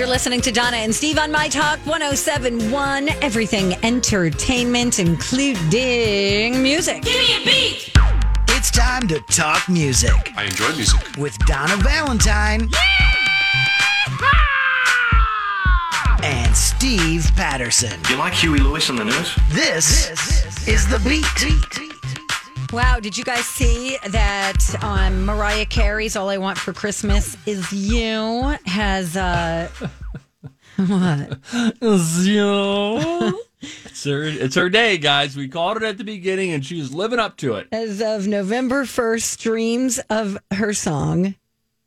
You're listening to Donna and Steve on My Talk 1071, everything entertainment, including music. Give me a beat. It's time to talk music I enjoy music. with Donna Valentine and Steve Patterson. You like Huey Lewis on the news? This, is the beat. Wow, did you guys see that um, Mariah Carey's All I Want for Christmas Is You has, uh, what? It's her, it's her day, guys. We called it at the beginning, and she's living up to it. As of November 1st, streams of her song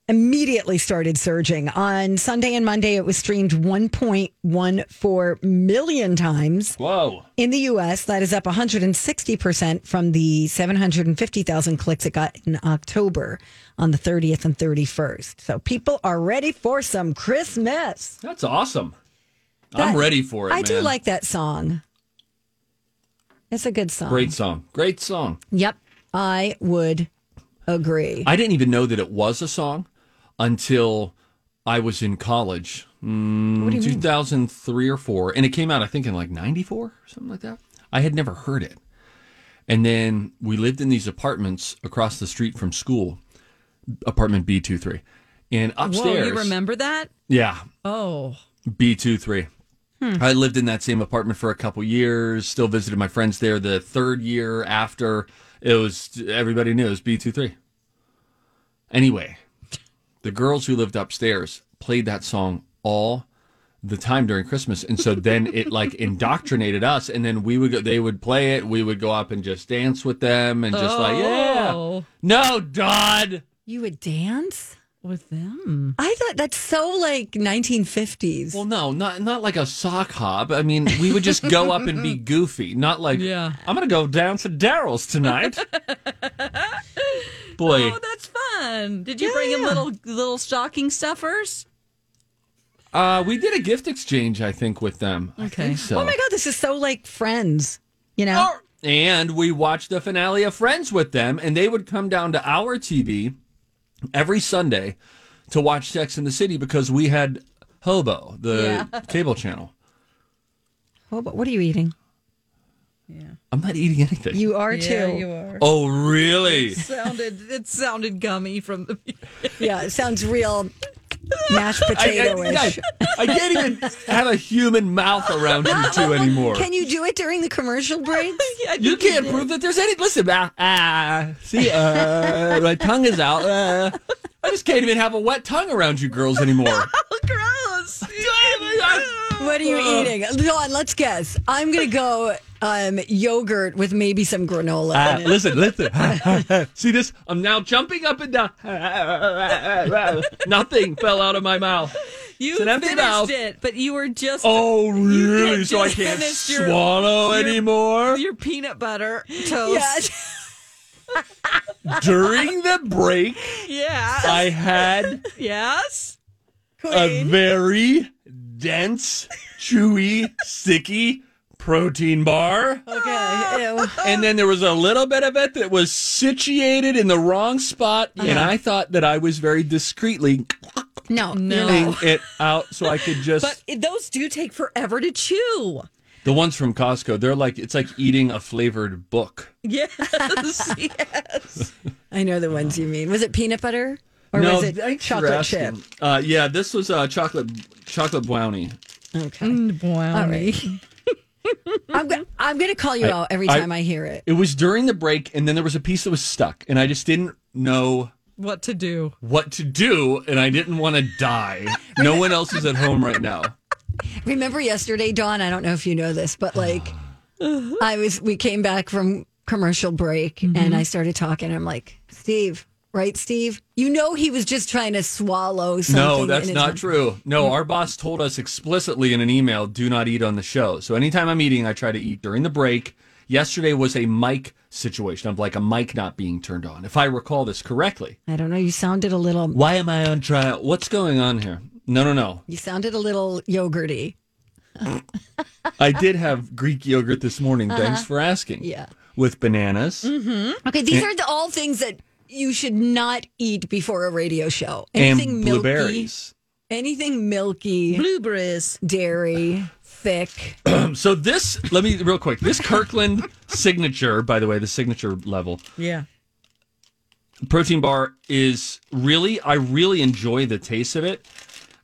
immediately started surging. On Sunday and Monday, it was streamed 1.14 million times. Whoa! In the US, that is up 160% from the 750,000 clicks it got in October on the 30th and 31st. So people are ready for some Christmas. That's awesome. I'm ready for it. I do like that song. It's a good song. Great song. Great song. Yep, I would agree. I didn't even know that it was a song until I was in college, mm, 2003 or four, and it came out I think in like '94 or something like that. I had never heard it, and then we lived in these apartments across the street from school, apartment B two three, and upstairs. Whoa, you remember that? Yeah, Oh, B two three. I lived in that same apartment for a couple years, still visited my friends there. The third year after, it was everybody knew it was B two three. Anyway, the girls who lived upstairs played that song all the time during Christmas. And so then it like indoctrinated us. And then we would go, they would play it. We would go up and just dance with them and just like, yeah. Oh. No, Dodd. you would dance? with them. I thought that's so like 1950s. Well, no, not not like a sock hop. I mean, we would just go up and be goofy, not like Yeah. I'm gonna go dance to Daryl's tonight. Boy, Oh, that's fun. Did you bring him little little stocking stuffers? uh, we did a gift exchange, I think, with them. I Okay. think so. oh my God, this is so like friends, you know? And we watched the finale of Friends with them, and they would come down to our TV every Sunday to watch Sex in the City because we had Hobo, the cable channel. But what are you eating? I'm not eating anything. You are Yeah, too. you are. oh, really? sounded it sounded gummy from the Yeah, it sounds real mashed I, I, potato-ish. guys, I can't even have a human mouth around you two anymore. Can you do it during the commercial breaks? yeah, You can't prove that there's any. Listen, ah, ah see, uh, my tongue is out. Uh, I just can't even have a wet tongue around you girls anymore. gross. What are you eating? Dawn, let's guess. I'm going to go um, yogurt with maybe some granola. Uh, in it. listen, listen. see this? I'm now jumping up and down. Nothing fell out of my mouth. You It's an empty finished mouth. it, but you were just Oh, really? had So I just can't finished your- swallow your- anymore? your peanut butter toast. Yeah. During the break, Yeah. I had yes. a very dense, chewy, sticky protein bar. Okay. Ah. Ew. And then there was a little bit of it that was situated in the wrong spot. Uh-huh. And I thought that I was very discreetly No. No. it out so I could just. But those do take forever to chew. the ones from Costco, they're like, it's like eating a flavored book. Yes. yes. I know the ones you mean. Was it peanut butter? Or no, was it chocolate chip? Uh, yeah, this was a chocolate chocolate brownie. Okay. Mm, wow. All right. I'm, go- I'm going to call you I- out every I- time I, hear it. It was during the break, and then there was a piece that was stuck, and I just didn't know What to do? what to do, and I didn't want to die. No one else is at home right now. Remember yesterday, Dawn? I don't know if you know this, but like, I was, we came back from commercial break and mm-hmm. I started talking. I'm like, Steve, right, Steve? You know he was just trying to swallow something. No, that's not true. No, our boss told us explicitly in an email do not eat on the show. So anytime I'm eating, I try to eat during the break. Yesterday was a mic situation of like a mic not being turned on, if I recall this correctly. I don't know. You sounded a little. Why am I on trial? What's going on here? No, no, no. You sounded a little yogurty. I did have Greek yogurt this morning. Thanks for asking. Uh-huh. Yeah. With bananas Okay, these are the, all things that you should not eat before a radio show. and Anything milky, anything milky, Blueberries. dairy, thick. So this, let me real quick. This Kirkland signature, by the way, the signature level Yeah. protein bar is really, I really enjoy the taste of it.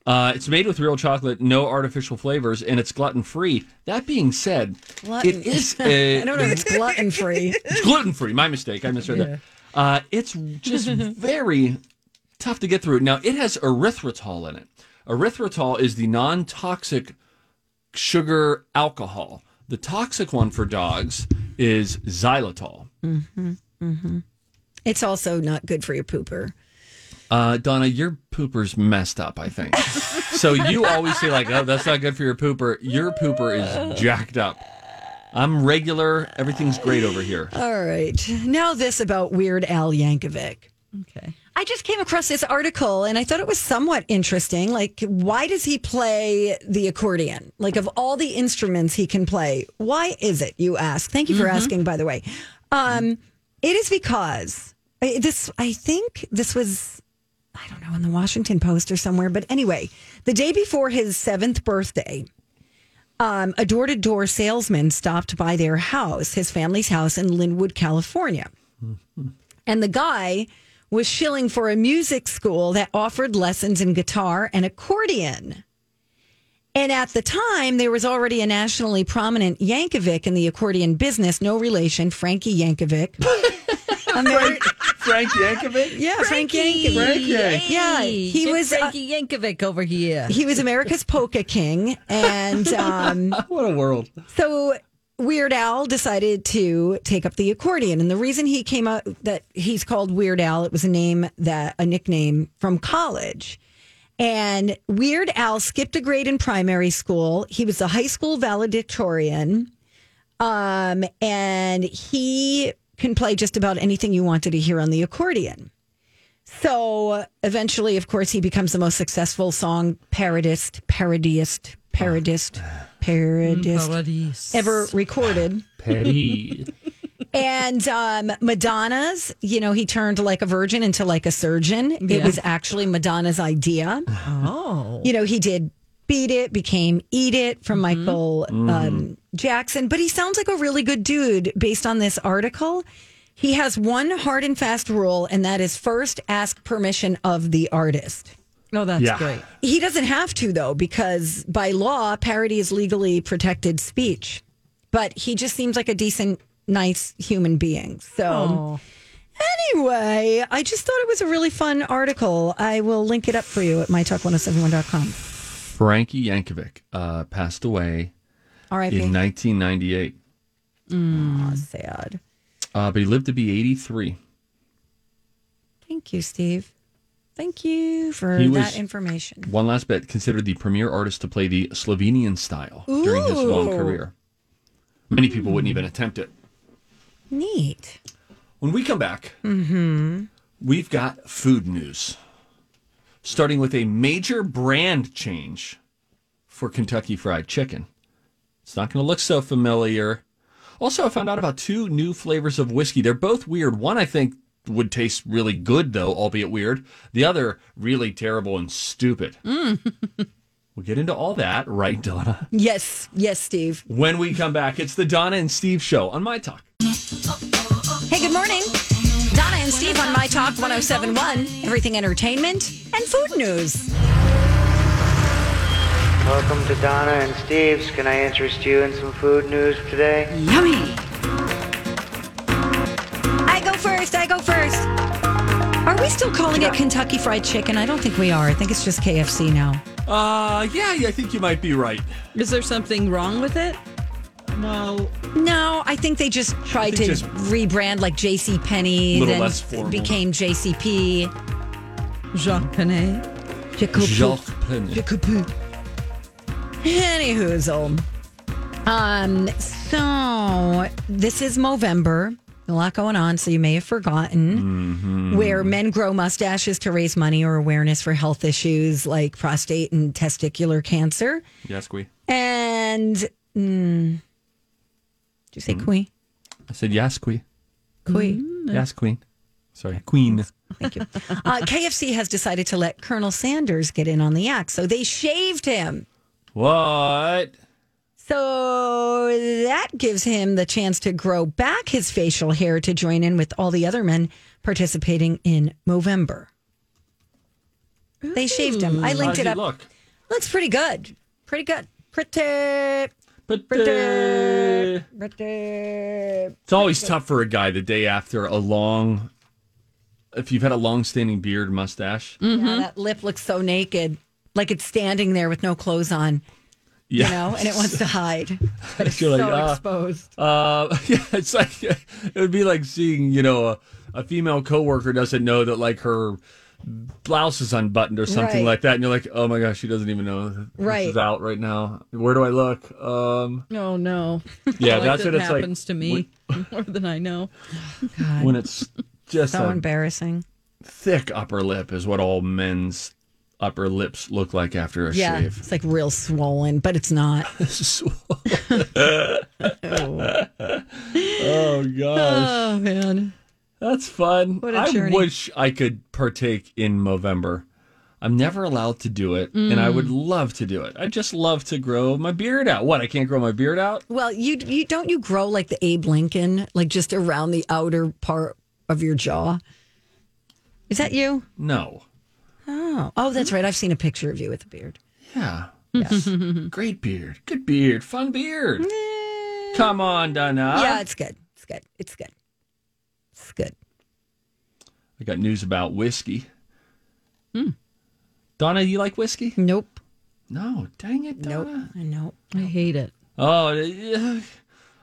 Uh, it's made with real chocolate, no artificial flavors, and it's gluten free. That being said, Glutton. it is I a, don't know if it's gluten free. it's gluten free. My mistake. I misread that. Uh, it's just very tough to get through. Now it has erythritol in it. Erythritol is the non-toxic sugar alcohol. The toxic one for dogs is xylitol. It's also not good for your pooper. Uh, Donna, your pooper's messed up, I think. so you always say like, "Oh, that's not good for your pooper." Your pooper is jacked up. I'm regular. Everything's great over here. All right. Now this about Weird Al Yankovic. Okay. I just came across this article and I thought it was somewhat interesting. Like, why does he play the accordion? Like, of all the instruments he can play, why is it, you ask? Thank you for asking, by the way. Um, it is because I- this, I think this was, I don't know, in the Washington Post or somewhere, but anyway, the day before his seventh birthday, um, a door to door salesman stopped by their house, his family's house in Lynwood, California. And the guy was shilling for a music school that offered lessons in guitar and accordion. And at the time, there was already a nationally prominent Yankovic in the accordion business, no relation, Frankie Yankovic. Ameri- Frank Yankovic. yeah, Frank Yankovic. Frank Yank. Yeah, he It's was uh, Frankie Yankovic over here. he was America's polka king, and um, What a world. So Weird Al decided to take up the accordion, and the reason he came out that he's called Weird Al, it was a name that a nickname from college. And Weird Al skipped a grade in primary school. He was a high school valedictorian, um, and he can play just about anything you wanted to hear on the accordion. So eventually, of course, he becomes the most successful song parodist, parodiist, parodist, parodist ever recorded. Petty. And um, Madonna's, you know, he turned like a virgin into like a surgeon. It was actually Madonna's idea. Oh. You know, he did Beat It, became Eat It from Michael um, Jackson. But he sounds like a really good dude based on this article. He has one hard and fast rule, and that is first ask permission of the artist. No, that's Yeah. great. He doesn't have to though, because by law, parody is legally protected speech. But he just seems like a decent, nice human being. So anyway, I just thought it was a really fun article. I will link it up for you at mytalk1071.com. Frankie Yankovic uh, passed away Right, in 1998, sad. uh, but he lived to be 83. Thank you, Steve. Thank you for He that information. One last bit. Considered the premier artist to play the Slovenian style during his long career. Many people wouldn't even attempt it. Neat. When we come back, we've got food news. Starting with a major brand change for Kentucky Fried Chicken. It's not going to look so familiar. Also, I found out about two new flavors of whiskey. They're both weird. One I think would taste really good, though, albeit weird. The other, really terrible and stupid. Mm. we'll get into all that, right, Donna? Yes, yes, Steve. When we come back, it's the Donna and Steve show on My Talk. Hey, good morning. Donna and Steve on My Talk 1071, everything entertainment and food news. Welcome to Donna and Steve's. Can I interest you in some food news today? Yummy. I go first. I go first. Are we still calling it Kentucky Fried Chicken? I don't think we are. I think it's just KFC now. Uh, yeah, yeah, I think you might be right. Is there something wrong with it? No. No, I think they just tried to just- rebrand like J.C. Penney, Little then less formal. became JCP. Jacques Penet. Jacques Penney. Anywhoozle. Um, so this is Movember. A lot going on, so you may have forgotten. Mm-hmm. Where men grow mustaches to raise money or awareness for health issues like prostate and testicular cancer. Yes, we. And mm, did you say Mm-hmm. queen? I said yes, queen. Queen. Yes, queen. Sorry, queen. Thank you. Uh, KFC has decided to let Colonel Sanders get in on the act, so they shaved him. What? So that gives him the chance to grow back his facial hair to join in with all the other men participating in Movember. They shaved him. I linked it up. look? Looks pretty good. Pretty good. Pretty. But Pretty. uh, Pretty. it's always tough for a guy the day after a long. If you've had a long-standing beard, mustache, Yeah, that lip looks so naked, like it's standing there with no clothes on, yeah, you know, and it wants to hide, but it's You're so like, ah. exposed. Uh, yeah, it's like it would be like seeing you know a, a female coworker doesn't know that like her blouse is unbuttoned or something Right. like that, and you're like, oh my gosh, she doesn't even know this Right. is out right now. Where do I look? Um, Oh no. yeah, Like that's that what it's like happens to me more than I know. when it's just So embarrassing. thick upper lip is what all men's upper lips look like after a Yeah, shave. it's like real swollen, but it's not. oh gosh. Oh man. That's fun. I journey. wish I could partake in Movember. I'm never allowed to do it, and I Mm. would love to do it. I just love to grow my beard out. What? I can't grow my beard out? Well, you you don't you grow like the Abe Lincoln, like just around the outer part of your jaw. Is that you? No. Oh, oh, that's right. I've seen a picture of you with a beard. Yeah. Yes. Great beard. Good beard. Fun beard. Come on, Donna. yeah, it's good. It's good. It's good. It's good. I got news about whiskey. Hmm. Donna, you like whiskey? Nope. No. Dang it, Donna. Nope. I know. I hate it. Oh.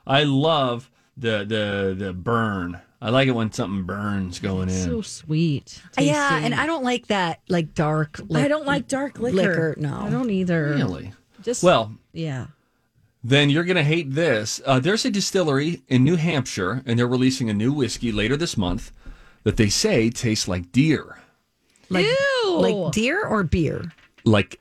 I love the the the burn. I like it when something burns going in. So sweet. Yeah, and I don't like that like dark. I don't like dark liquor. liquor, no. I don't either. really? Just Well, yeah. then you're going to hate this. Uh, there's a distillery in New Hampshire, and they're releasing a new whiskey later this month that they say tastes like deer. like, Ew. like deer or beer. Like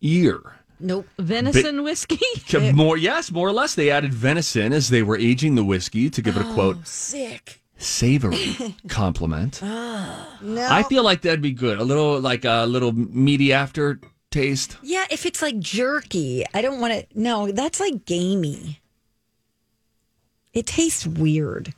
deer. Nope. venison whiskey. More, yes, more or less. They added venison as they were aging the whiskey to give it a quote oh, Sick. savory compliment. Ah. No. I feel like that'd be good. A little like a little meaty after taste. Yeah, if it's like jerky, I don't want to. No, that's like gamey. It tastes weird.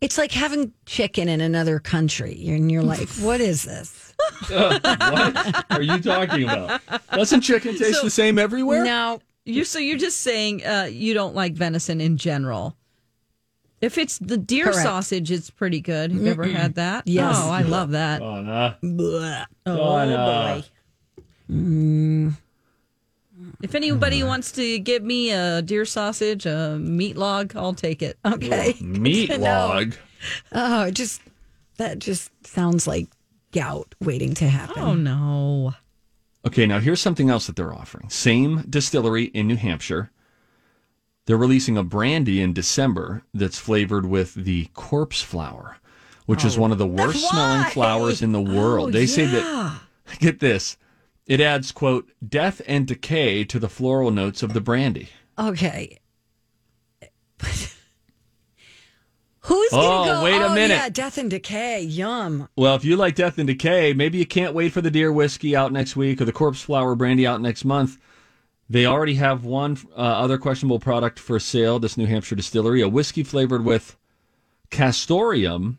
It's like having chicken in another country, and you're like, "What is this?" what are you talking about? Doesn't chicken taste the same everywhere? No, You so you're just saying uh, you don't like venison in general. If it's the deer Correct. sausage, it's pretty good. Have you ever had that? Yes. Oh, I love that. Oh, no. Blech. Donna. If anybody wants to give me a deer sausage, a meat log, I'll take it. okay. Meat log. Oh, it just that just sounds like gout waiting to happen. Oh no. Okay, now here's something else that they're offering. Same distillery in New Hampshire. They're releasing a brandy in December that's flavored with the corpse flower, which is oh. one of the worst smelling flowers in the oh, world. they say that get this. It adds, quote, death and decay to the floral notes of the brandy. Okay. Who's gonna Oh, go? wait a oh, minute. Yeah, death and decay. Yum. Well, if you like Death and Decay, maybe you can't wait for the Deer Whiskey out next week or the Corpse Flower Brandy out next month. They already have one uh, other questionable product for sale, this New Hampshire distillery, a whiskey flavored with castoreum,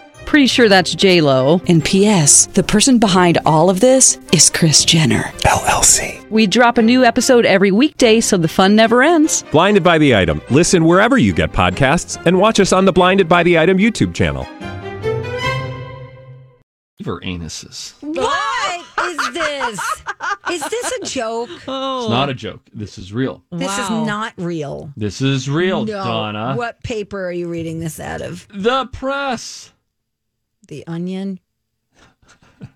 Pretty sure that's J Lo. And P.S. The person behind all of this is Kris Jenner LLC. We drop a new episode every weekday, so the fun never ends. Blinded by the item. Listen wherever you get podcasts, and watch us on the Blinded by the Item YouTube channel. For anuses. What is this? Is this a joke? Oh, It's not a joke. This is real. This is Wow. not real. This is real, No. Donna. What paper are you reading this out of? The press. The Onion?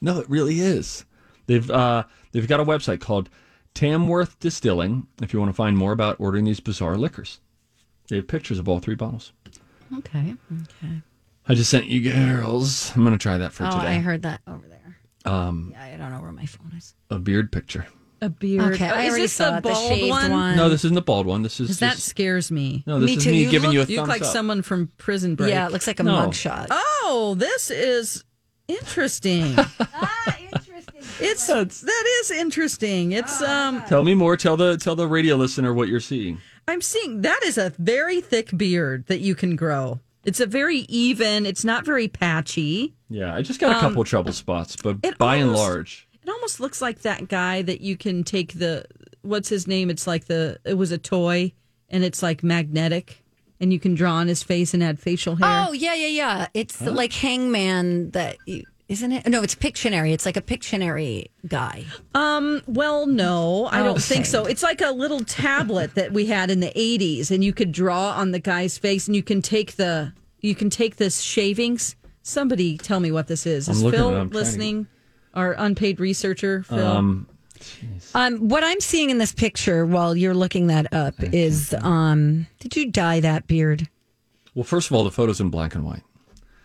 No, it really is. They've uh, they've got a website called Tamworth Distilling. If you want to find more about ordering these bizarre liquors, they have pictures of all three bottles. Okay. Okay. I just sent you girls. I'm gonna try that for Oh, today. I heard that over there. Um, Yeah, I don't know where my phone is. a beard picture. a beard. Okay, Oh, I is already this saw the it, the bald shaved one? one. No, this isn't the bald one. This is Because that scares me. no. This Me is too. me You giving look- you a You look like up. someone from Prison Break. Yeah, it looks like a No. mugshot. Oh, this is interesting. ah, interesting. it's that is interesting. It's um Tell me more. Tell the tell the radio listener what you're seeing. I'm seeing that is a very thick beard that you can grow. It's a very even. It's not very patchy. Yeah, I just got a couple trouble spots, but Um, it by and large, It almost looks like that guy that you can take the what's his name? It's like the it was a toy and it's like magnetic and you can draw on his face and add facial hair. Oh, yeah, yeah, yeah. It's the, like Hangman that, you, isn't it? No, it's Pictionary. It's like a Pictionary guy. Um, well, no, I don't think so. It's like a little tablet that we had in the 80s and you could draw on the guy's face and you can take the you can take this shavings. Somebody tell me what this is. I'm Is it. Phil I'm trying to- listening? Our unpaid researcher, Phil. um, Um, what I'm seeing in this picture while you're looking that up is, um, did you dye that beard? well, first of all, the photo's in black and white.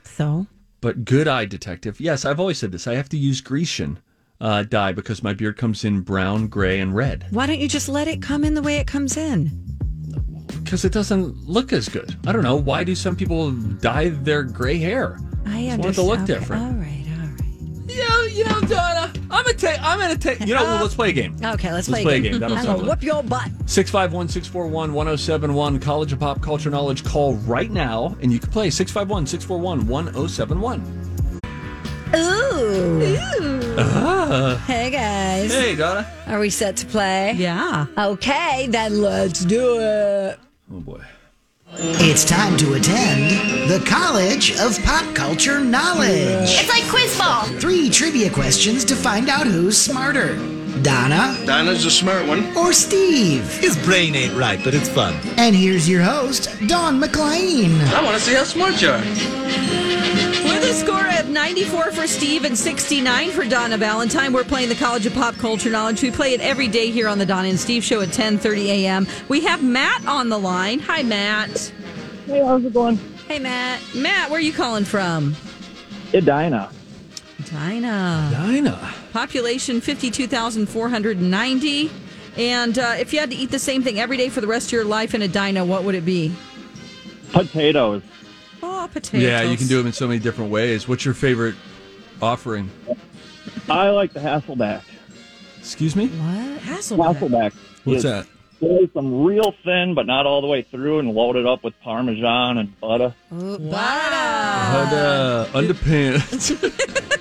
So But good eye detective. Yes, I've always said this. I have to use Grecian uh, dye because my beard comes in brown, gray, and red. why don't you just let it come in the way it comes in? Because it doesn't look as good. I don't know. Why do some people dye their gray hair? I Just want it to look. Okay, different. All right, all right. Yeah, you know, Donna. I'm gonna take. I'm gonna take. You know, well, let's play a game. Okay, let's, Let's play a game. That'll I'm gonna whoop your butt. 651 641 1071, College of Pop Culture Knowledge. Call right now and you can play 651 641 1071. Ooh. Ooh. Ah. Hey guys, Hey, Donna. are we set to play? yeah. Okay, then let's do it. Oh, boy. It's time to attend the College of Pop Culture Knowledge. It's like quiz ball. Three trivia questions to find out who's smarter Donna Dinah's a smart one. or Steve. His brain ain't right, but it's fun. And here's your host, Don McLean. I want to see how smart you are. With a score of 94 for Steve and 69 for Donna Valentine, we're playing the College of Pop Culture Knowledge. We play it every day here on the Donna and Steve Show at 10:30 a.m. We have Matt on the line. Hi, Matt. Hey, how's it going? Hey, Matt. Matt, where are you calling from? Edina. Dinah. Dinah. Population 52,490. And uh, if you had to eat the same thing every day for the rest of your life in Edina, what would it be? Potatoes. Oh, potatoes. Yeah, you can do them in so many different ways. What's your favorite offering? I like the Hasselback. Excuse me? What? Hasselback. Hasselback. What's that? Slice them real thin, but not all the way through, and load it up with Parmesan and butter. Butter, underpants.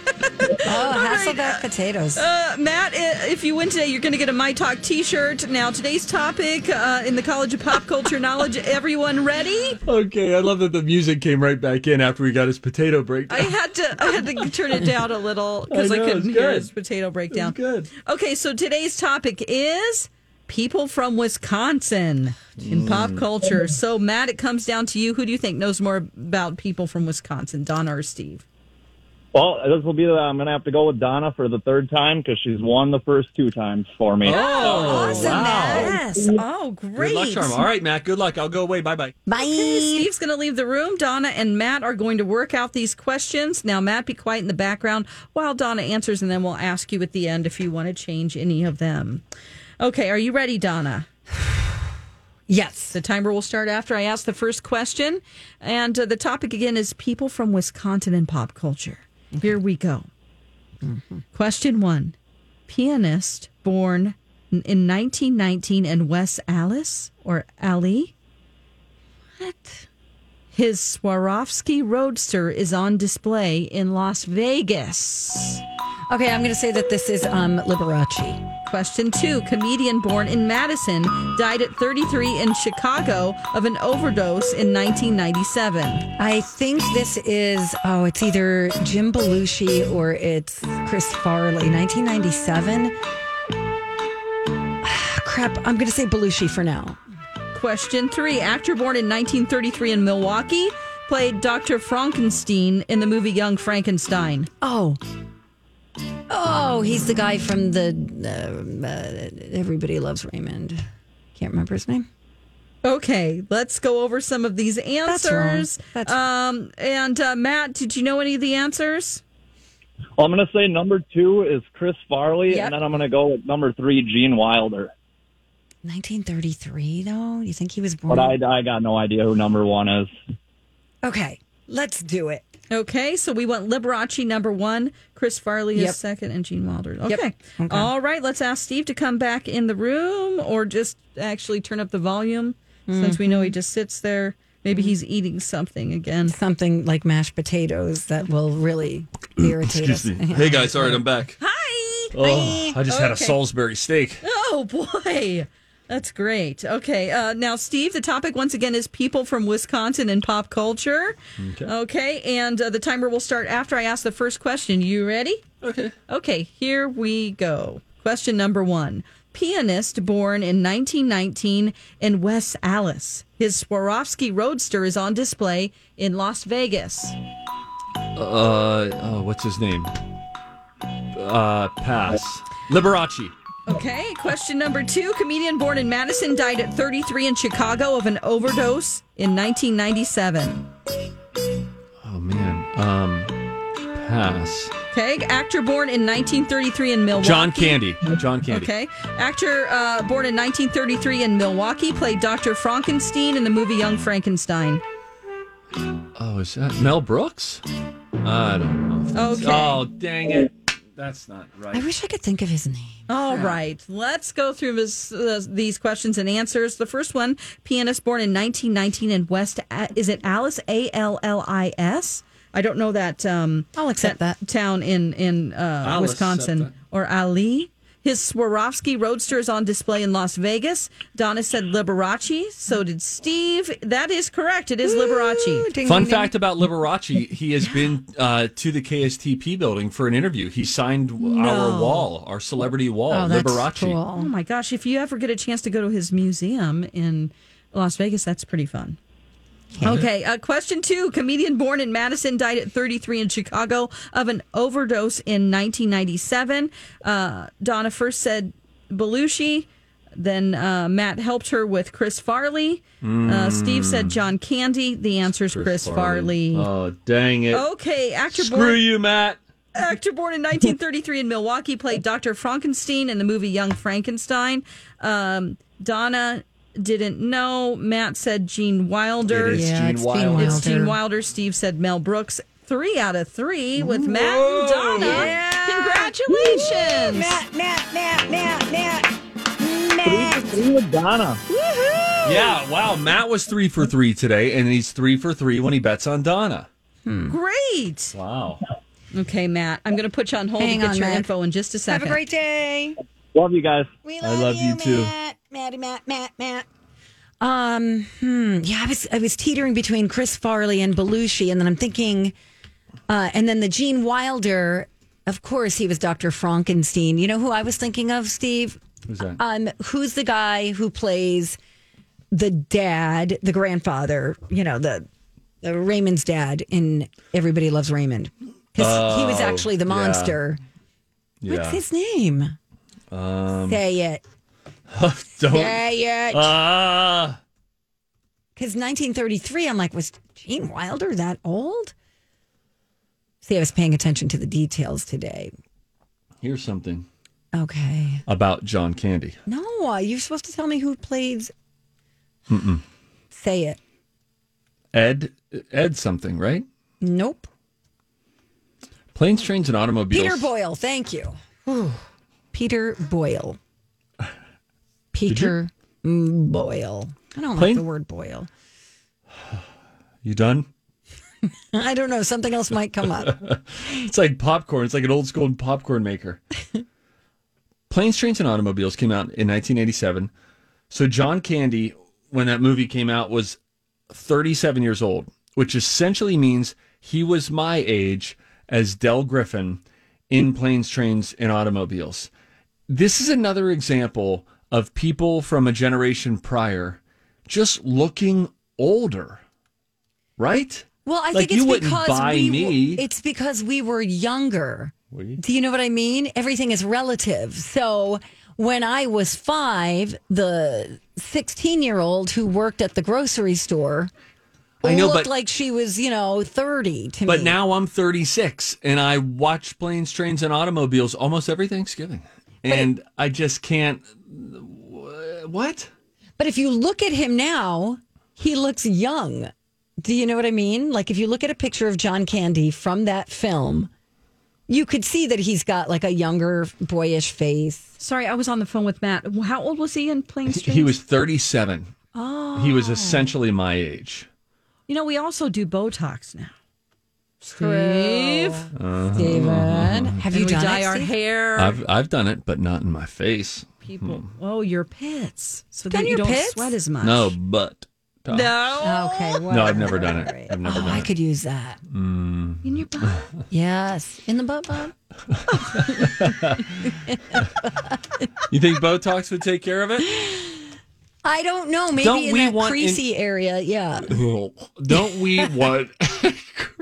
Oh, Hasselback potatoes. Uh, Matt, if you win today, you're going to get a My Talk T-shirt. Now, today's topic uh, in the College of Pop Culture Knowledge. Everyone ready? okay, I love that the music came right back in after we got his potato breakdown. I had to. I had to turn it down a little because I, I couldn't hear his potato breakdown. Good. Okay, so today's topic is people from Wisconsin in pop Mm. culture. So, Matt, it comes down to you. Who do you think knows more about people from Wisconsin, Donna or Steve? Well, this will be. The, I'm going to have to go with Donna for the third time because she's won the first two times for me. Oh, Awesome, wow. Yes. Oh, great. Good luck, Charm. All right, Matt. Good luck. I'll go away. Bye bye. Bye. Okay, Steve's going to leave the room. Donna and Matt are going to work out these questions. Now, Matt, be quiet in the background while Donna answers, and then we'll ask you at the end if you want to change any of them. Okay, are you ready, Donna? Yes. The timer will start after I ask the first question. And uh, the topic again is people from Wisconsin and pop culture. Here we go. Question one Pianist born in 1919 in West Alice or Ali? What? His Swarovski Roadster is on display in Las Vegas. Okay, I'm going to say that this is um, Liberace. Question two Comedian born in Madison died at 33 in Chicago of an overdose in 1997. I think this is, oh, it's either Jim Belushi or it's Chris Farley. 1997. Ah, Crap, I'm going to say Belushi for now. Question three Actor born in 1933 in Milwaukee played Dr. Frankenstein in the movie Young Frankenstein. Oh. Oh, he's the guy from the uh, uh, Everybody Loves Raymond. Can't remember his name. Okay, let's go over some of these answers. That's um, and uh, Matt, did you know any of the answers? Well, I'm going to say number two is Chris Farley, Yep. and then I'm going to go with number three, Gene Wilder. 1933, though? You think he was born? But I, I got no idea who number one is. Okay, let's do it. Okay, so we want Liberace number one, Chris Farley Yep. is second, and Gene Wilder. Okay. Yep. Okay. All right, let's ask Steve to come back in the room or just actually turn up the volume since we know he mm-hmm. just sits there. Maybe mm-hmm. he's eating something again. Something like mashed potatoes that will really irritate us. Me. Hey guys, all right, I'm back. Hi. Oh, I just had a Salisbury steak. Oh boy. That's great. Okay. Uh, now, Steve, the topic once again is people from Wisconsin and pop culture. Okay. Okay. And uh, the timer will start after I ask the first question. You ready? Okay. Okay. Here we go. Question number one Pianist born in 1919 in West Allis. His Swarovski Roadster is on display in Las Vegas. Uh, oh, what's his name? Uh, pass. Liberace. Okay, question number two. Comedian born in Madison died at 33 in Chicago of an overdose in 1997. Oh man. Um, pass. Okay, actor born in 1933 in Milwaukee. John Candy. John Candy. Okay, actor uh, born in 1933 in Milwaukee played Dr. Frankenstein in the movie Young Frankenstein. Oh, is that Mel Brooks? I don't know. Okay. Oh, dang it. That's not right. I wish I could think of his name. All right, let's go through this, uh, these questions and answers. The first one: pianist born in 1919 in West. Is it Alice? A L L I S. I don't know that. Um, I'll accept that. town in in uh, Wisconsin or Ali. His Swarovski Roadster is on display in Las Vegas. Donna said Liberace. So did Steve. That is correct. It is Liberace. Fun fact about Liberace: he has been uh, to the KSTP building for an interview. He signed our wall, our celebrity wall. Oh, Liberace. cool. Oh my gosh! If you ever get a chance to go to his museum in Las Vegas, that's pretty fun. Okay, uh, question two. Comedian born in Madison died at 33 in Chicago of an overdose in 1997. Uh, Donna first said Belushi. Then uh, Matt helped her with Chris Farley. Uh, Steve said John Candy. The answer is Chris, Farley. Oh, dang it! Okay, actor Screw born you, Matt. actor born in 1933 in Milwaukee played Dr. Frankenstein in the movie Young Frankenstein. Um, Donna didn't know. Matt said Gene Wilder. It is Yeah, Gene it's Gene Wilder. Wilder. It's Gene Wilder. Steve said Mel Brooks. Three out of three with Matt and Donna. Congratulations. Matt, Matt, Matt, Matt, Matt. Three for three with Donna. Yeah, wow. Matt was three for three today, and he's three for three when he bets on Donna. Hmm. Hmm. Great. Wow. Okay, Matt. I'm going to put you on hold Hang and get on, your Matt. info in just a Have second. a great day. Love you guys. We I love you, too. Matt, Matty, Matt, Matt, Matt. Um, hmm, yeah, I was I was teetering between Chris Farley and Belushi, and then I'm thinking, uh, and then the Gene Wilder. Of course, he was Dr. Frankenstein. You know who I was thinking of, Steve? Who's that? Um, who's the guy who plays the dad, the grandfather? You know, the, the Raymond's dad in Everybody Loves Raymond. Because he was Oh, actually the yeah. monster. What's yeah. his name? Um, Say it. don't. Say it. Ah. Because 1933, I'm like, was Gene Wilder that old? See, I was paying attention to the details today. here's something Okay. about John Candy. No, you're supposed to tell me who plays. Say it. Ed, Ed something, right? Nope. Planes, trains, and automobiles. Peter Boyle. Thank you. Peter Boyle. Peter mm, Boyle. I don't like the word Boyle. You done? I don't know. Something else might come up. It's like popcorn. It's like an old school popcorn maker. Planes, Trains, and Automobiles came out in 1987. So John Candy, when that movie came out, was 37 years old, which essentially means he was my age as Del Griffin in Planes, Trains, and Automobiles. This is another example of people from a generation prior just looking older, right? Well, I Like, think it's you wouldn't because buy we, me. It's because we were younger. Do you know what I mean? Everything is relative. So when I was five, the 16 year old who worked at the grocery store I know, looked but- like she was, you know, 30 to But me. But now I'm 36 and I watch planes, trains, and automobiles almost every Thanksgiving. And I just can't. What? But if you look at him now, he looks young. Do you know what I mean? Like if you look at a picture of John Candy from that film, you could see that he's got like a younger, boyish face. Sorry, I was on the phone with Matt. How old was he in Planes, Trains? He was 37. Oh. He was essentially my age. You know, we also do Botox now. True. Steve. Uh-huh. Steven, have you And we done dye it, our Steve? hair? I've, I've done it, but not in my face. People. Oh, your pits. So Done that you don't pits? sweat as much. No, but. No. Okay. No, I've never done it. I've never Oh, done I it. could use that. Mm. In your butt. Yes. In the butt, bud. You think Botox would take care of it? I don't know. Maybe Don't in we that want in- creasy area. Yeah. Don't we want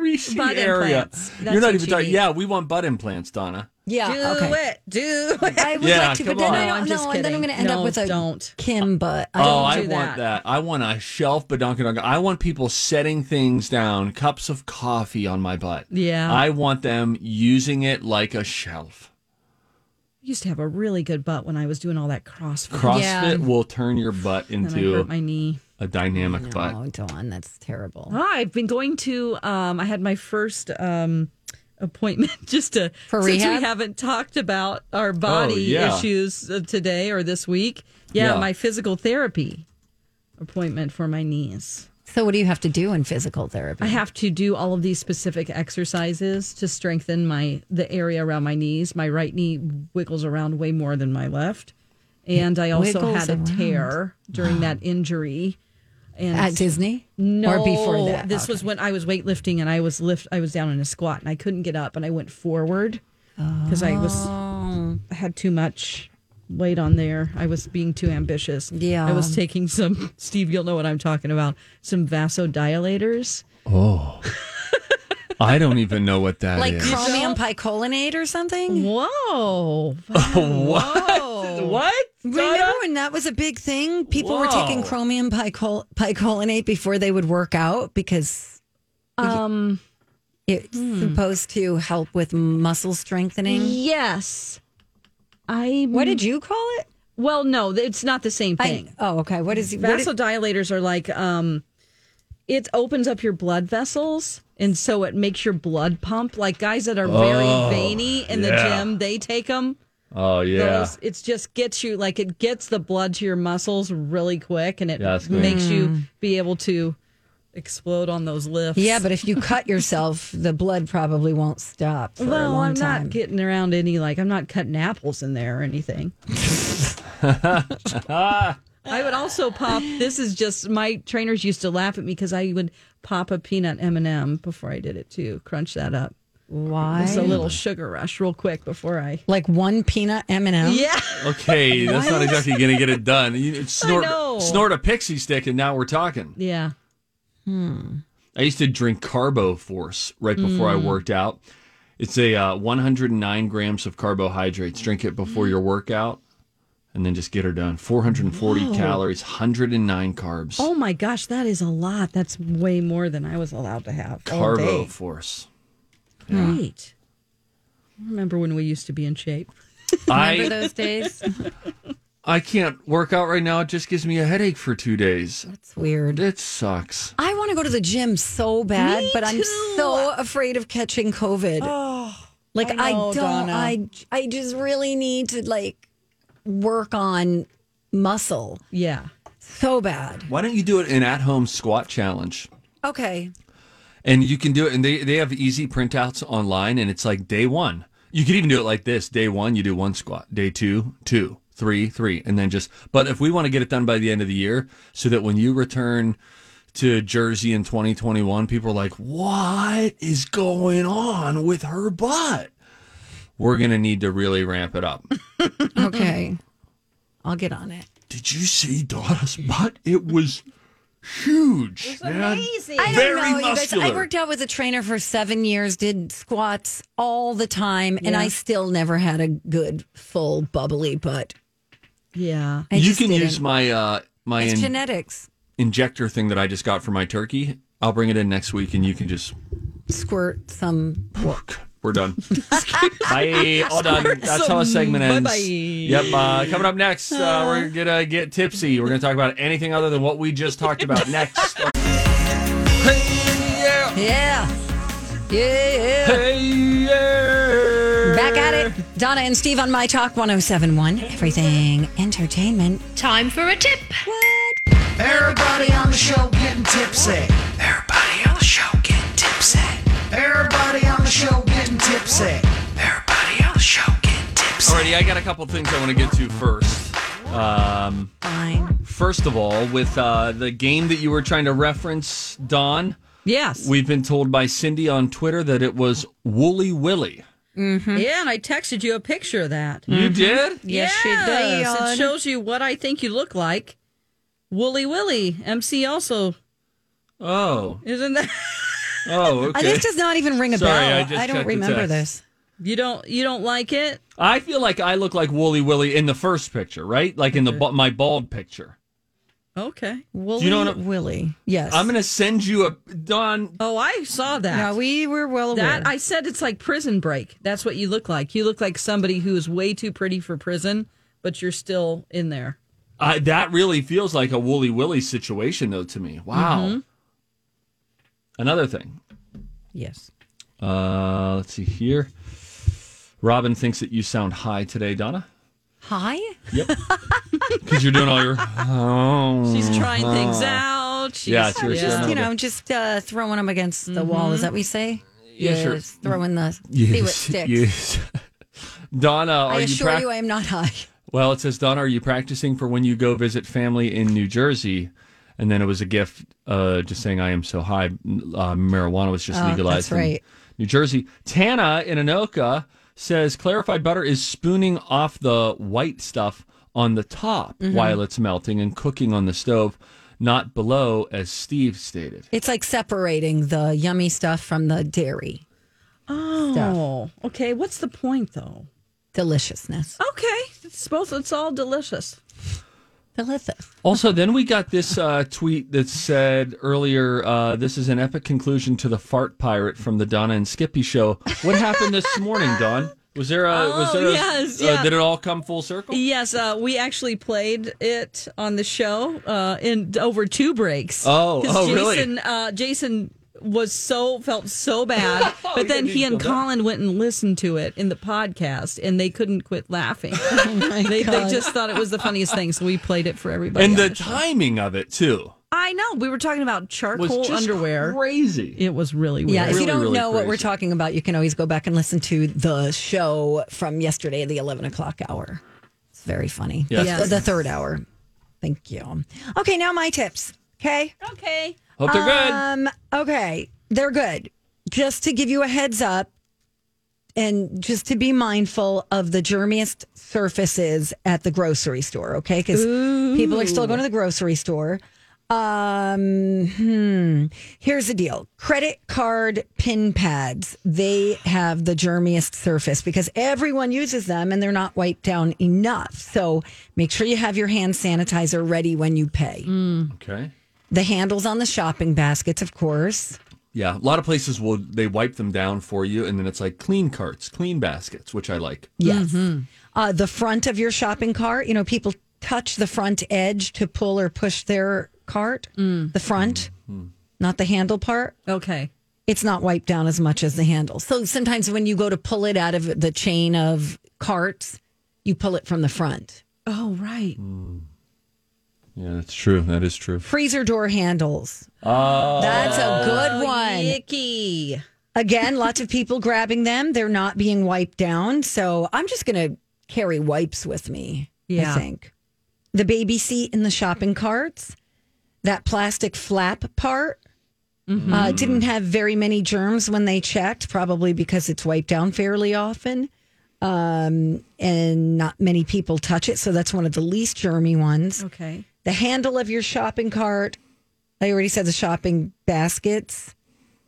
creasy Butt area? implants. You're not even you talking. need. Yeah, we want butt implants, Donna. Yeah. Do okay. it. Do it. I would Yeah, like to, but come then on. I No, I'm don't just know. And then I'm going to end No, up with a don't. Kim butt. I Oh, don't I do want that. that. I want a shelf badonkadonk. I want people setting things down, cups of coffee on my butt. Yeah. I want them using it like a shelf. I used to have a really good butt when I was doing all that CrossFit. CrossFit Yeah. will turn your butt and I into hurt my knee. A dynamic butt. Oh, Dawn, that's terrible. Oh, I've been going to. Um, I had my first um, appointment just to For since rehab? we haven't talked about our body Oh, yeah. issues uh, today or this week. Yeah, Yeah. my physical therapy appointment for my knees. So, what do you have to do in physical therapy? I have to do all of these specific exercises to strengthen my the area around my knees. My right knee wiggles around way more than my left, and I also Wiggles had a around. tear during that injury. And At Disney? no, Or before that? This was when I was weightlifting and I was lift. I was down in a squat and I couldn't get up and I went forward because I was Oh. I had too much weight on there. I was being too ambitious. Yeah. I was taking some. Steve, you'll know what I'm talking about. Some vasodilators. Oh. I don't even know what that is. like chromium picolinate or something? Whoa! what? What? Remember when that was a big thing? People were taking chromium picol- picolinate before they would work out because Um. it's supposed to help with muscle strengthening. Yes. I. What did you call it? Well, no, it's not the same I- thing. oh, okay. What is what is- vasodilators are like um it opens up your blood vessels and so it makes your blood pump like guys that are very Oh, veiny in the yeah. gym they take them Oh yeah. those it's just gets you like it gets the blood to your muscles really quick and it Yeah, makes you mm. be able to explode on those lifts Yeah, but if you cut yourself, the blood probably won't stop for a well long i'm time. not getting around any like i'm not cutting apples in there or anything I would also pop. This is just my trainers used to laugh at me because I would pop a peanut M and m before I did it too. Crunch that up. Why? Just a little sugar rush, real quick before I. like one peanut M and m Yeah, Okay, that's not exactly going to get it done. You snort, know. snort a pixie stick, and now we're talking. yeah. I used to drink Carbo Force right before Mm. I worked out. It's a uh, 109 grams of carbohydrates. Drink it before your workout, and then just get her done. 440 calories, 109 carbs. Oh my gosh, that is a lot. That's way more than I was allowed to have. all Carbo day. Force. Great. I remember when we used to be in shape. Remember I those days? I can't work out right now. It just gives me a headache for two days. It's weird. It sucks. I want to go to the gym so bad, Me but I'm so afraid of catching COVID. Oh, like I I, don't. Donna. I I just really need to like work on muscle Yeah. so bad. Why don't you do it an at-home squat challenge? Okay. and you can do it. And they they have easy printouts online, and it's like day one. You could even do it like this: day one, you do one squat. Day two, two, three, three, and then just. But if we want to get it done by the end of the year, so that when you return to Jersey in 2021, people are like, "What is going on with her butt?" We're gonna need to really ramp it up. Okay. I'll get on it. Did you see Donna's butt? It was huge. man. I don't Very know, you guys. muscular. I worked out with a trainer for seven years, did squats all the time, and I still never had a good, full, bubbly butt. Yeah. I you just can didn't. use my uh my It's in- genetics. injector thing that I just got for my turkey. I'll bring it in next week, and you can just. Squirt some. We're done. Bye. All done. That's how a segment ends. Bye-bye. Yep. Uh, coming up next, uh, we're gonna get tipsy. We're gonna talk about anything other than what we just talked about next. Yeah. Yeah. Yeah. Hey, yeah. Back at it. Donna and Steve on My Talk 1071. Everything entertainment. Time for a tip. What? Everybody on the show getting tipsy. Everybody on the show getting tipsy. Everybody on the show getting tipsy. Everybody on the show getting tipsy. Alrighty, I got a couple things I want to get to first. Um, Fine. first of all, with uh, the game that you were trying to reference, Don, Yes. we've been told by Cindy on Twitter that it was Wooly Willy. Yeah, and I texted you a picture of that. You did? Yes, she Yes, did. It shows you what I think you look like. Wooly Willy. MC also. Oh, Isn't that? oh, Uh, okay. This does not even ring a Sorry, bell. I I, just checked don't the remember text. this. You don't you don't like it? I feel like I look like Wooly Willy in the first picture, right? Like in the ba- my bald picture. Okay. Woolly you know what I'm- Willy. Yes. I'm gonna send you a Don. Oh, I saw that. Yeah, we were well aware. that I said it's like prison break. That's what you look like. You look like somebody who is way too pretty for prison, but you're still in there. I, that really feels like a Wooly Willy situation, though, to me. Wow. Mm-hmm. Another thing. Yes. Uh, let's see here. Robin thinks that you sound high today, Donna. Hi. Yep. Because you're doing all your. Oh, She's trying things out. She's, Yeah, it's your- Just Yeah. you know, just uh, throwing them against the wall. Is that what we say? Yeah, sure. Throwing the see what Yes, sticks. yes. Donna, are I you assure prac- you, I am not high. Well, it says, Donna, are you practicing for when you go visit family in New Jersey? And then it was a gift uh, just saying, I am so high. Uh, marijuana was just Oh, legalized that's in right. New Jersey. Tana in Anoka says, clarified butter is spooning off the white stuff on the top Mm-hmm. while it's melting and cooking on the stove, not below, as Steve stated. It's like separating the yummy stuff from the dairy Oh, okay. What's the point though? deliciousness. Okay, it's both. It's all delicious. Delicious. Also, then we got this uh, tweet that said earlier, uh, "This is an epic conclusion to the fart pirate from the Donna and Skippy show." What happened this morning, Don? Was there a? was Oh, there a, yes, uh, yeah. did it all come full circle? Yes, uh, we actually played it on the show uh, in over two breaks. Oh, oh, really? Jason, uh, Jason was so felt so bad, Oh, but then he and. Colin went and listened to it in the podcast, and they couldn't quit laughing. Oh they, they just thought it was the funniest thing, so we played it for everybody. and on the show. timing of it too I know we were talking about was charcoal just underwear. crazy. It was really weird. Yeah, if Really, you don't really know what we're crazy. talking about, you can always go back and listen to the show from yesterday, the 11 o'clock hour. It's very funny. Yes. The, Yes. the third hour. Thank you. Okay, now my tips. Okay. Okay. Hope they're good. Um, okay, they're good. Just to give you a heads up and just to be mindful of the germiest surfaces at the grocery store, okay? Because people are still going to the grocery store. Um, hmm. Here's the deal credit card pin pads, they have the germiest surface because everyone uses them and they're not wiped down enough. So make sure you have your hand sanitizer ready when you pay. Okay. The handles on the shopping baskets, of course. Yeah, a lot of places will they wipe them down for you, and then it's like clean carts, clean baskets, which I like. Yes. Mm-hmm. Uh, the front of your shopping cart, you know, people touch the front edge to pull or push their cart. Mm. The front, mm-hmm. not the handle part. Okay. It's not wiped down as much as the handle. So sometimes when you go to pull it out of the chain of carts, you pull it from the front. Oh right. Mm. Yeah, that's true. That is true. Freezer door handles. Oh, That's a good one. Icky. Again, lots of people grabbing them. They're not being wiped down. So I'm just going to carry wipes with me, Yeah. I think. The baby seat in the shopping carts, that plastic flap part. Uh, didn't have very many germs when they checked, probably because it's wiped down fairly often. Um, and not many people touch it. So that's one of the least germy ones. Okay. The handle of your shopping cart. I already said the shopping baskets.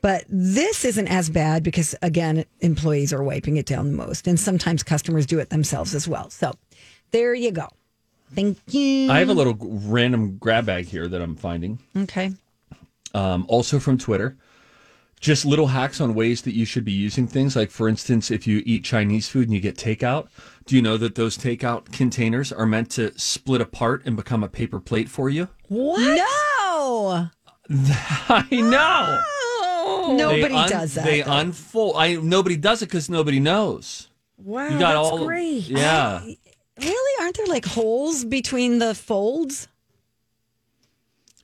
But this isn't as bad because, again, employees are wiping it down the most. And sometimes customers do it themselves as well. So there you go. Thank you. I have a little random grab bag here that I'm finding. Okay. Um, also from Twitter. Just little hacks on ways that you should be using things. Like, for instance, if you eat Chinese food and you get takeout, do you know that those takeout containers are meant to split apart and become a paper plate for you? What? No. I know. Oh. Nobody un- does that. They though. unfold. I nobody does it because nobody knows. Wow, You got that's all great. Yeah. really? Aren't there like holes between the folds?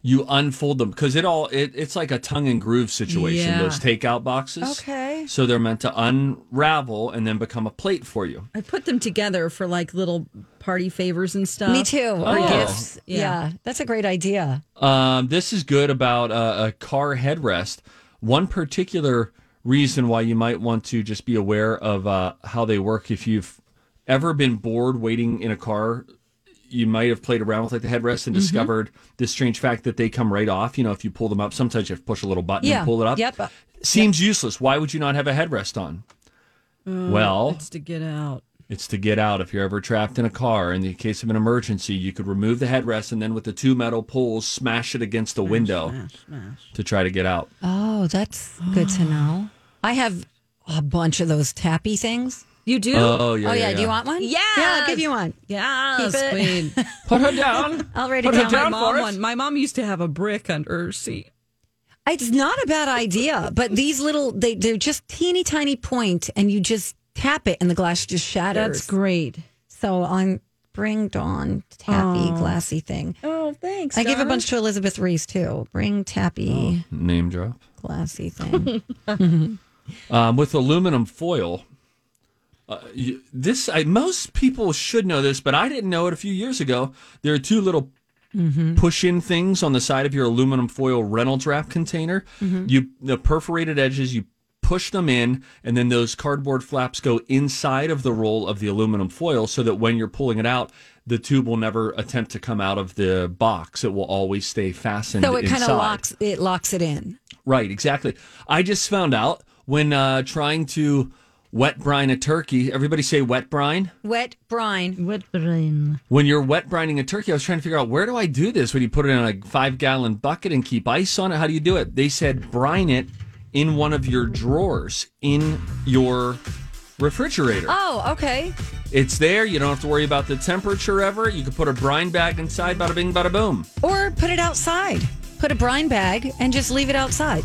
You unfold them because it all it, it's like a tongue and groove situation Yeah. those takeout boxes Okay. so they're meant to unravel and then become a plate for you I put them together for like little party favors and stuff. Me too. Or Oh. gifts. Yeah. Yeah. That's a great idea. um, this is good about uh, a car headrest one particular reason why you might want to just be aware of uh, how they work if you've ever been bored waiting in a car you might have played around with like the headrest and mm-hmm. discovered this strange fact that they come right off you know if you pull them up sometimes you have to push a little button Yeah. and pull it up Yep. seems useless why would you not have a headrest on oh, well It's to get out. It's to get out. If you're ever trapped in a car, in the case of an emergency, you could remove the headrest and then with the two metal poles, smash it against the window to try to get out. Oh, that's good to know. I have a bunch of those tappy things. You do? Oh, yeah. oh, yeah. yeah, Do you want one? Yeah. Yeah, I'll give you one. Yes, Keep it. queen. Put her down. I'll write Put it her down. down my for mom it. one. My mom used to have a brick under her seat. It's not a bad idea, but these little, they, they're just teeny tiny point and you just tap it and the glass just shatters. That's great. So I'm bring Dawn tappy glassy thing. Oh, thanks. I gave a bunch to Elizabeth Reese too. Bring tappy Name drop. glassy thing. Um, with aluminum foil, uh, you, this I, most people should know this, but I didn't know it a few years ago. There are two little push-in things on the side of your aluminum foil Reynolds wrap container. You the perforated edges you push them in, and then those cardboard flaps go inside of the roll of the aluminum foil, so that when you're pulling it out. The tube will never attempt to come out of the box. It will always stay fastened. so it kind of locks it locks it in. Right, exactly. I just found out when uh, trying to wet brine a turkey. Everybody say wet brine. Wet brine. Wet brine. When you're wet brining a turkey, I was trying to figure out where do I do this? When you put it in a five gallon bucket and keep ice on it, how do you do it? They said brine it in one of your drawers in your refrigerator. Oh, okay. It's there. You don't have to worry about the temperature ever. You can put a brine bag inside. Bada bing, bada boom. Or put it outside. Put a brine bag and just leave it outside.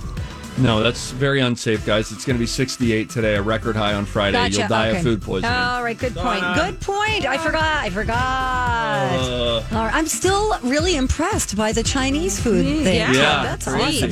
No, that's very unsafe, guys. It's going to be 68 today, a record high on Friday. Gotcha. You'll die okay. of food poisoning. All right, good point. Donna. Good point. I forgot. I forgot. Uh, All right. I'm still really impressed by the Chinese food thing. Yeah, Yeah, that's crazy. awesome.